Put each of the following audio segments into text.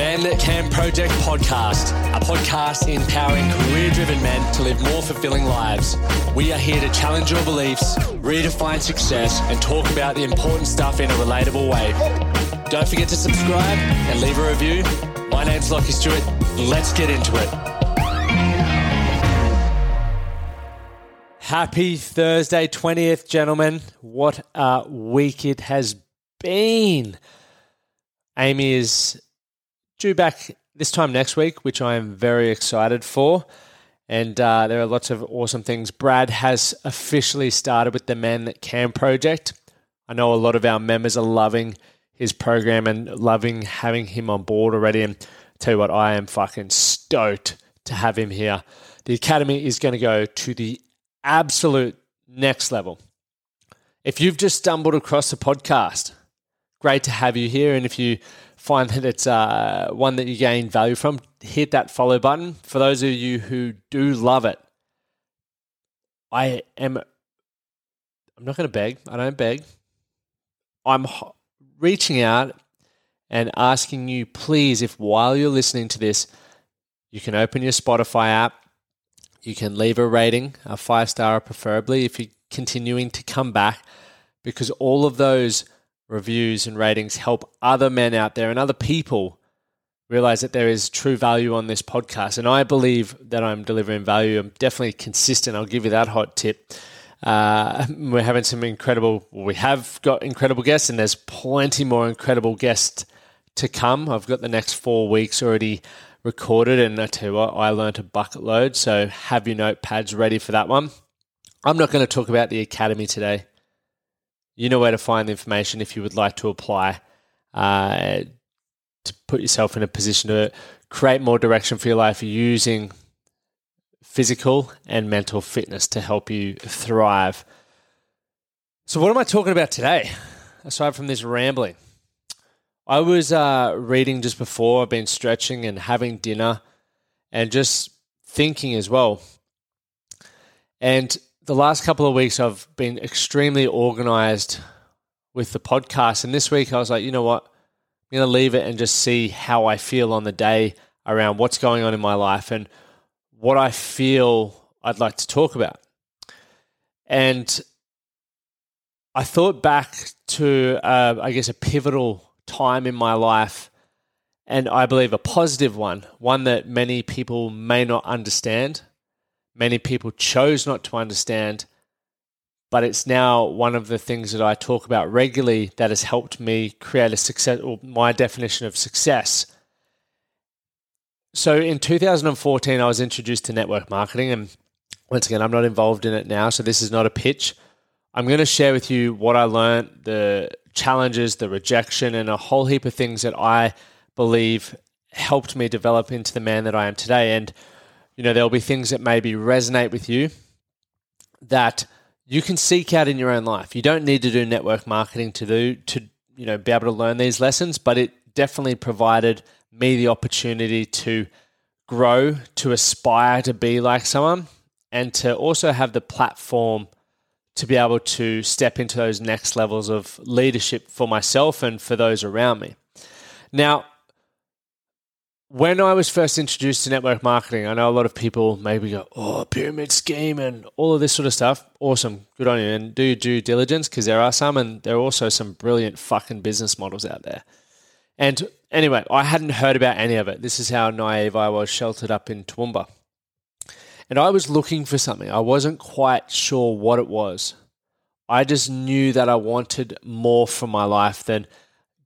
Man That Can Project podcast, a podcast empowering career driven men to live more fulfilling lives. We are here to challenge your beliefs, redefine success, and talk about the important stuff in a relatable way. Don't forget to subscribe and leave a review. My name's Lachie Stuart. Let's get into it. Happy Thursday, 20th, gentlemen. What a week it has been. Amy is due back this time next week, which I am very excited for. And uh, there are lots of awesome things. Brad has officially started with the That Can project. I know a lot of our members are loving his program and loving having him on board already. And tell you what, I am fucking stoked to have him here. The academy is going to go to the absolute next level. If you've just stumbled across the podcast, great to have you here. And if you find that it's uh, one that you gain value from, hit that follow button. For those of you who do love it, I am. I'm not going to beg. I don't beg. I'm reaching out and asking you, please, if while you're listening to this, you can open your Spotify app, you can leave a rating, a five star preferably, if you're continuing to come back, because all of those reviews and ratings help other men out there and other people realize that there is true value on this podcast. And I believe that I'm delivering value. I'm definitely consistent. I'll give you that hot tip. Uh, we're having some incredible, we have got incredible guests, and there's plenty more incredible guests to come. I've got the next four weeks already recorded, and I tell you what, I learned a bucket load. So have your notepads ready for that one. I'm not going to talk about the academy today you know where to find the information if you would like to apply uh, to put yourself in a position to create more direction for your life using physical and mental fitness to help you thrive. So, what am I talking about today, aside from this rambling? I was uh, reading just before, I've been stretching and having dinner and just thinking as well. And the last couple of weeks I've been extremely organized with the podcast. And this week I was like, you know what? I'm going to leave it and just see how I feel on the day around what's going on in my life and what I feel I'd like to talk about. And I thought back to, uh, I guess, a pivotal time in my life, and I believe a positive one, one that many people may not understand many people chose not to understand, but it's now one of the things that I talk about regularly that has helped me create a success or my definition of success. So in 2014, I was introduced to network marketing, and once again, I'm not involved in it now, so this is not a pitch. I'm going to share with you what I learned, the challenges, the rejection, and a whole heap of things that I believe helped me develop into the man that I am today. And you know, there'll be things that maybe resonate with you that you can seek out in your own life. You don't need to do network marketing to do to you know be able to learn these lessons, but it definitely provided me the opportunity to grow, to aspire to be like someone, and to also have the platform to be able to step into those next levels of leadership for myself and for those around me. Now, when I was first introduced to network marketing, I know a lot of people maybe go, oh, pyramid scheme and all of this sort of stuff. Awesome. Good on you. And do your due diligence because there are some, and there are also some brilliant fucking business models out there. And anyway, I hadn't heard about any of it. This is how naive I was, sheltered up in Toowoomba. And I was looking for something. I wasn't quite sure what it was. I just knew that I wanted more from my life than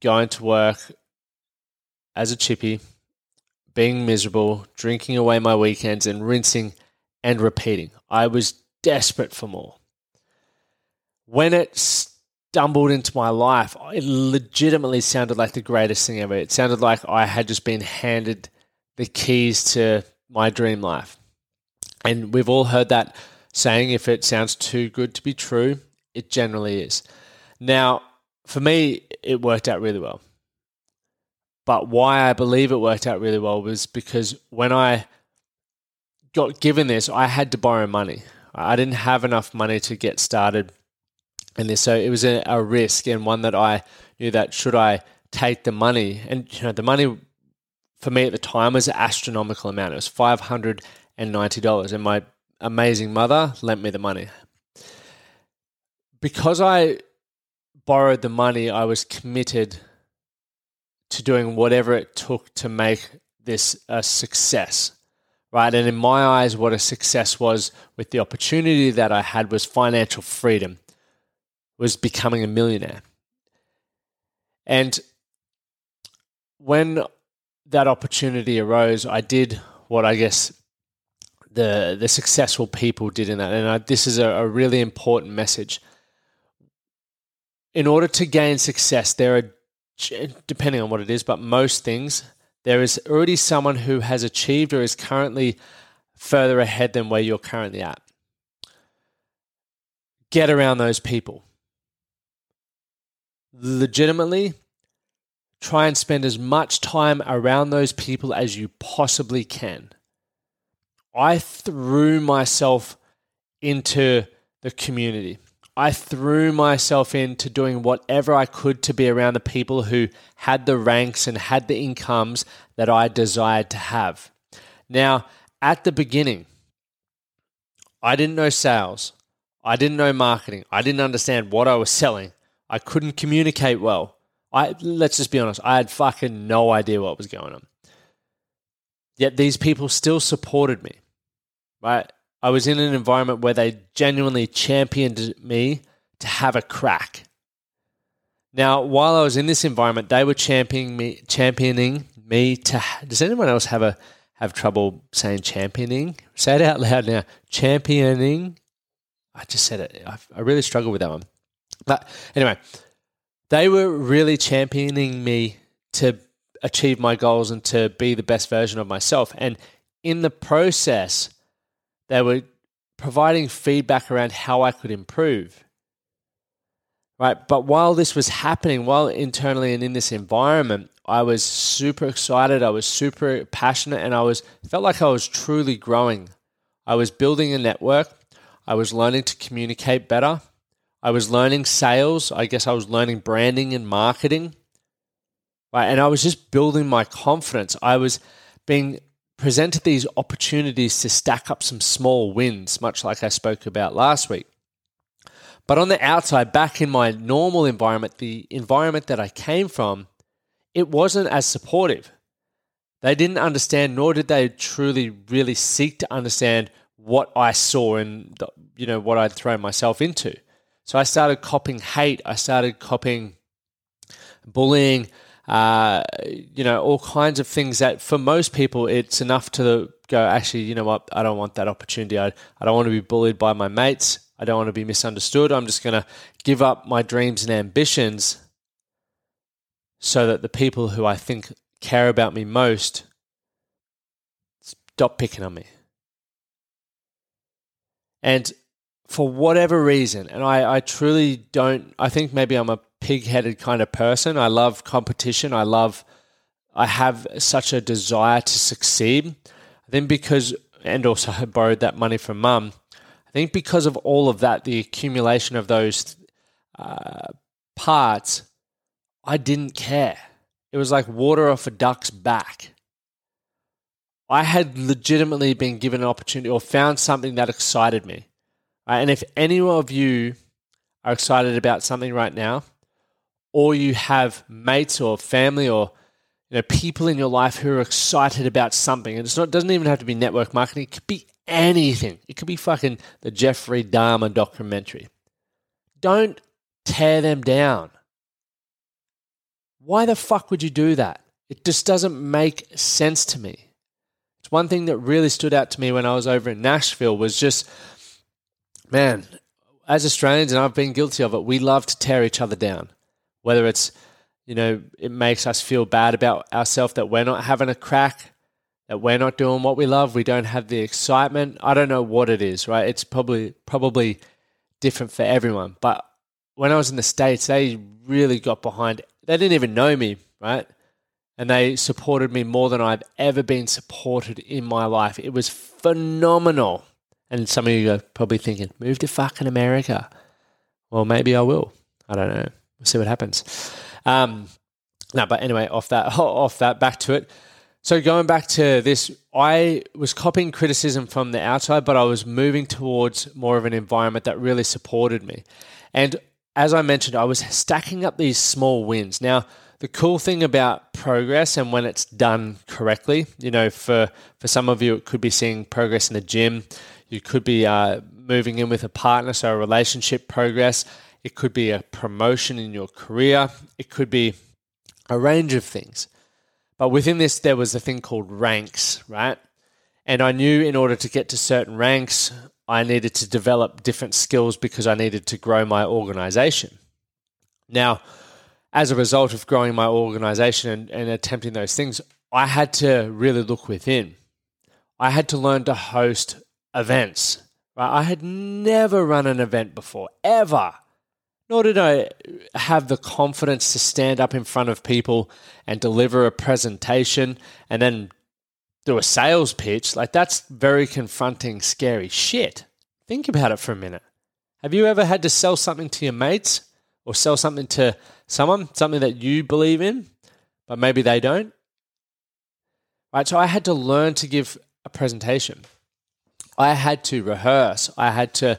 going to work as a chippy, being miserable, drinking away my weekends, and rinsing and repeating. I was desperate for more. When it stumbled into my life, it legitimately sounded like the greatest thing ever. It sounded like I had just been handed the keys to my dream life. And we've all heard that saying if it sounds too good to be true, it generally is. Now, for me, it worked out really well. But why I believe it worked out really well was because when I got given this, I had to borrow money. I didn't have enough money to get started in this. So it was a, a risk and one that I knew that should I take the money, and you know, the money for me at the time was an astronomical amount. It was five hundred and ninety dollars, and my amazing mother lent me the money because I borrowed the money. I was committed to doing whatever it took to make this a success. Right. And in my eyes, what a success was with the opportunity that I had was financial freedom, was becoming a millionaire. And when that opportunity arose, I did what I guess the the successful people did in that, and I, this is a, a really important message. In order to gain success, there are depending on what it is, but most things, there is already someone who has achieved or is currently further ahead than where you're currently at. Get around those people. Legitimately, try and spend as much time around those people as you possibly can. I threw myself into the community. I threw myself into doing whatever I could to be around the people who had the ranks and had the incomes that I desired to have. Now, at the beginning, I didn't know sales. I didn't know marketing. I didn't understand what I was selling. I couldn't communicate well. I let's just be honest, I had fucking no idea what was going on. Yet these people still supported me. Right? I was in an environment where they genuinely championed me to have a crack. Now, while I was in this environment, they were championing me championing me to Does anyone else have a have trouble saying championing? Say it out loud now. Championing. I just said it. I, I really struggle with that one. But anyway, they were really championing me to achieve my goals and to be the best version of myself. And in the process, they were providing feedback around how I could improve. Right. But while this was happening, while internally and in this environment, I was super excited. I was super passionate and I was felt like I was truly growing. I was building a network. I was learning to communicate better. I was learning sales. I guess I was learning branding and marketing. Right. And I was just building my confidence. I was being presented these opportunities to stack up some small wins, much like I spoke about last week. But on the outside, back in my normal environment, the environment that I came from, it wasn't as supportive. They didn't understand, nor did they truly, really seek to understand what I saw and you know what I'd thrown myself into. So I started copying hate. I started copying bullying. Uh, you know, all kinds of things that for most people it's enough to go. Actually, you know what? I don't want that opportunity. I I don't want to be bullied by my mates. I don't want to be misunderstood. I'm just going to give up my dreams and ambitions so that the people who I think care about me most stop picking on me. And for whatever reason, and I, I truly don't, I think maybe I'm a pig headed kind of person. I love competition. I love, I have such a desire to succeed. I think because, and also I borrowed that money from mum. I think because of all of that, the accumulation of those uh, parts, I didn't care. It was like water off a duck's back. I had legitimately been given an opportunity or found something that excited me. Right? And if any of you are excited about something right now, or you have mates or family or you know people in your life who are excited about something, and it's not doesn't even have to be network marketing; it could be anything. It could be fucking the Jeffrey Dahmer documentary. Don't tear them down. Why the fuck would you do that? It just doesn't make sense to me. It's one thing that really stood out to me when I was over in Nashville was just, man, as Australians, and I've been guilty of it, we love to tear each other down. Whether it's, you know, it makes us feel bad about ourselves that we're not having a crack, that we're not doing what we love, we don't have the excitement. I don't know what it is, right? It's probably probably different for everyone. But when I was in the States, they really got behind they didn't even know me, right? And they supported me more than I've ever been supported in my life. It was phenomenal. And some of you are probably thinking, move to fucking America. Well, maybe I will. I don't know. We'll see what happens. Um, no, but anyway, off that, off that, back to it. So going back to this, I was copying criticism from the outside, but I was moving towards more of an environment that really supported me. And as I mentioned, I was stacking up these small wins. Now, the cool thing about progress and when it's done correctly, you know, for, for some of you, it could be seeing progress in the gym. You could be uh, moving in with a partner, so a relationship progress. It could be a promotion in your career. It could be a range of things. But within this, there was a thing called ranks, right? And I knew in order to get to certain ranks, I needed to develop different skills because I needed to grow my organization. Now, as a result of growing my organization and, and, attempting those things, I had to really look within. I had to learn to host events. Right? I had never run an event before, ever. Nor did I have the confidence to stand up in front of people and deliver a presentation and then do a sales pitch, like that's very confronting, scary shit. Think about it for a minute. Have you ever had to sell something to your mates or sell something to someone, something that you believe in, but maybe they don't? Right, so I had to learn to give a presentation. I had to rehearse. I had to,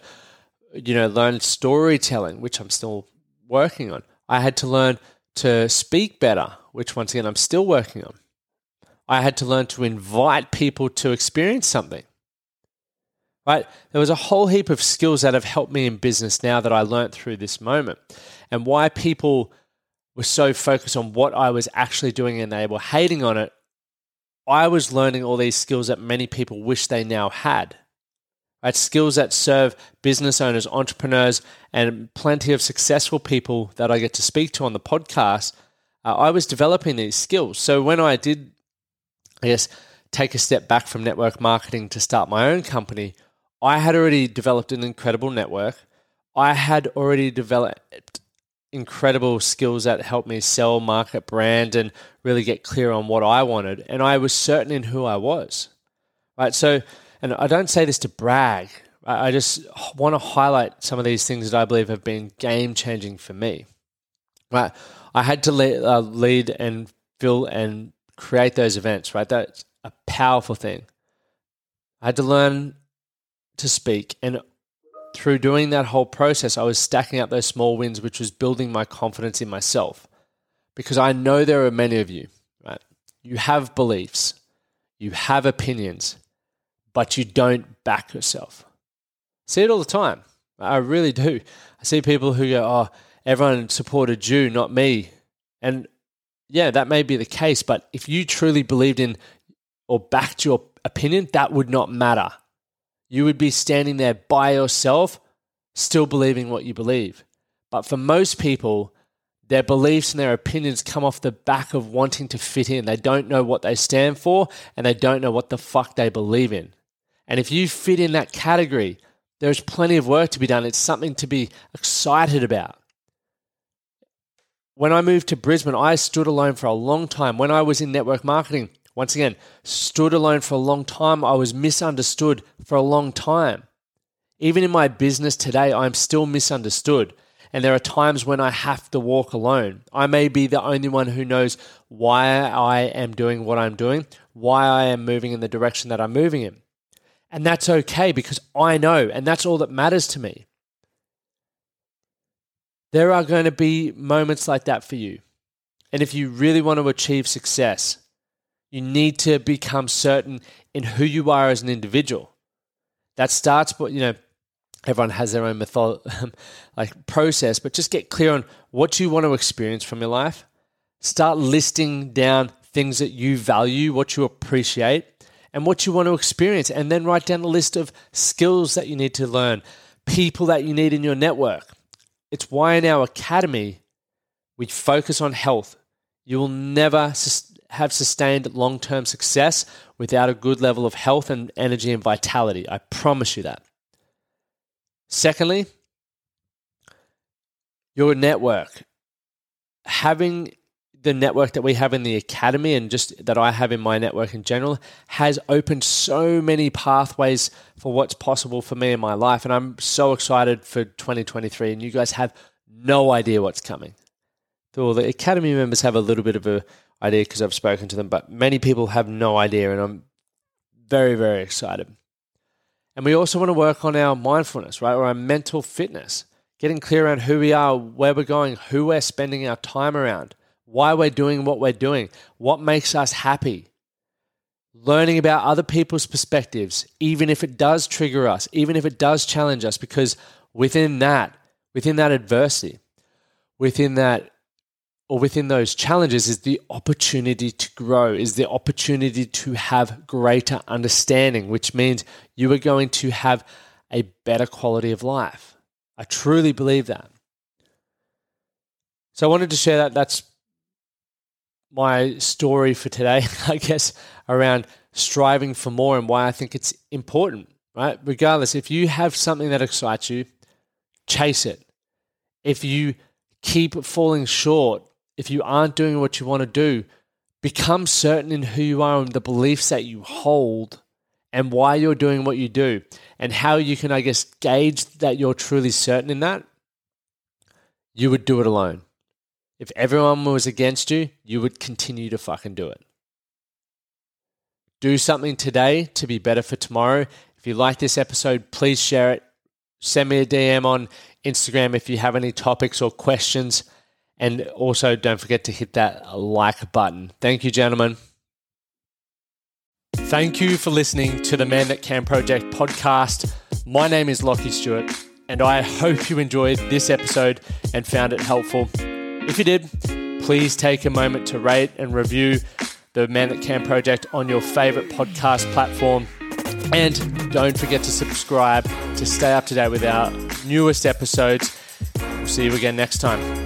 you know, learn storytelling, which I'm still working on. I had to learn to speak better, which once again I'm still working on. I had to learn to invite people to experience something. Right? There was a whole heap of skills that have helped me in business now that I learned through this moment. And why people were so focused on what I was actually doing and they were hating on it, I was learning all these skills that many people wish they now had. Right? Skills that serve business owners, entrepreneurs, and plenty of successful people that I get to speak to on the podcast. Uh, I was developing these skills. So when I did I guess, take a step back from network marketing to start my own company, I had already developed an incredible network. I had already developed incredible skills that helped me sell, market, brand, and really get clear on what I wanted. And I was certain in who I was. Right. So, and I don't say this to brag, I just want to highlight some of these things that I believe have been game changing for me. Right. I had to lead, uh, lead and fill and create those events, right? That's a powerful thing. I had to learn to speak. And through doing that whole process, I was stacking up those small wins, which was building my confidence in myself. Because I know there are many of you, right? You have beliefs, you have opinions, but you don't back yourself. See it all the time. I really do. I see people who go, oh, everyone supported you, not me. And yeah, that may be the case, but if you truly believed in or backed your opinion, that would not matter. You would be standing there by yourself, still believing what you believe. But for most people, their beliefs and their opinions come off the back of wanting to fit in. They don't know what they stand for and they don't know what the fuck they believe in. And if you fit in that category, there's plenty of work to be done. It's something to be excited about when I moved to Brisbane, I stood alone for a long time. When I was in network marketing, once again, stood alone for a long time. I was misunderstood for a long time. Even in my business today, I'm still misunderstood. And there are times when I have to walk alone. I may be the only one who knows why I am doing what I'm doing, why I am moving in the direction that I'm moving in. And that's okay because I know, and that's all that matters to me. There are going to be moments like that for you. And if you really want to achieve success, you need to become certain in who you are as an individual. That starts, but you know, everyone has their own method, um, like process, but just get clear on what you want to experience from your life. Start listing down things that you value, what you appreciate, and what you want to experience. And then write down a list of skills that you need to learn, people that you need in your network. It's why in our academy, we focus on health. You will never have sustained long term success without a good level of health and energy and vitality. I promise you that. Secondly, your network. Having the network that we have in the academy and just that I have in my network in general has opened so many pathways for what's possible for me in my life. And I'm so excited for 2023. And you guys have no idea what's coming. Well, the academy members have a little bit of a idea because I've spoken to them, but many people have no idea. And I'm very, very excited. And we also want to work on our mindfulness, right? Or our mental fitness, getting clear around who we are, where we're going, who we're spending our time around why we're doing what we're doing, what makes us happy. Learning about other people's perspectives, even if it does trigger us, even if it does challenge us, because within that, within that adversity, within that, or within those challenges is the opportunity to grow, is the opportunity to have greater understanding, which means you are going to have a better quality of life. I truly believe that. So I wanted to share that. That's my story for today, I guess, around striving for more and why I think it's important, right? Regardless, if you have something that excites you, chase it. If you keep falling short, if you aren't doing what you want to do, become certain in who you are and the beliefs that you hold and why you're doing what you do and how you can, I guess, gauge that you're truly certain in that. You would do it alone. If everyone was against you, you would continue to fucking do it. Do something today to be better for tomorrow. If you like this episode, please share it. Send me a DM on Instagram if you have any topics or questions. And also, don't forget to hit that like button. Thank you, gentlemen. Thank you for listening to the Man That Can Project podcast. My name is Lachie Stuart, and I hope you enjoyed this episode and found it helpful. If you did, please take a moment to rate and review the Man That Can project on your favorite podcast platform. And don't forget to subscribe to stay up to date with our newest episodes. We'll see you again next time.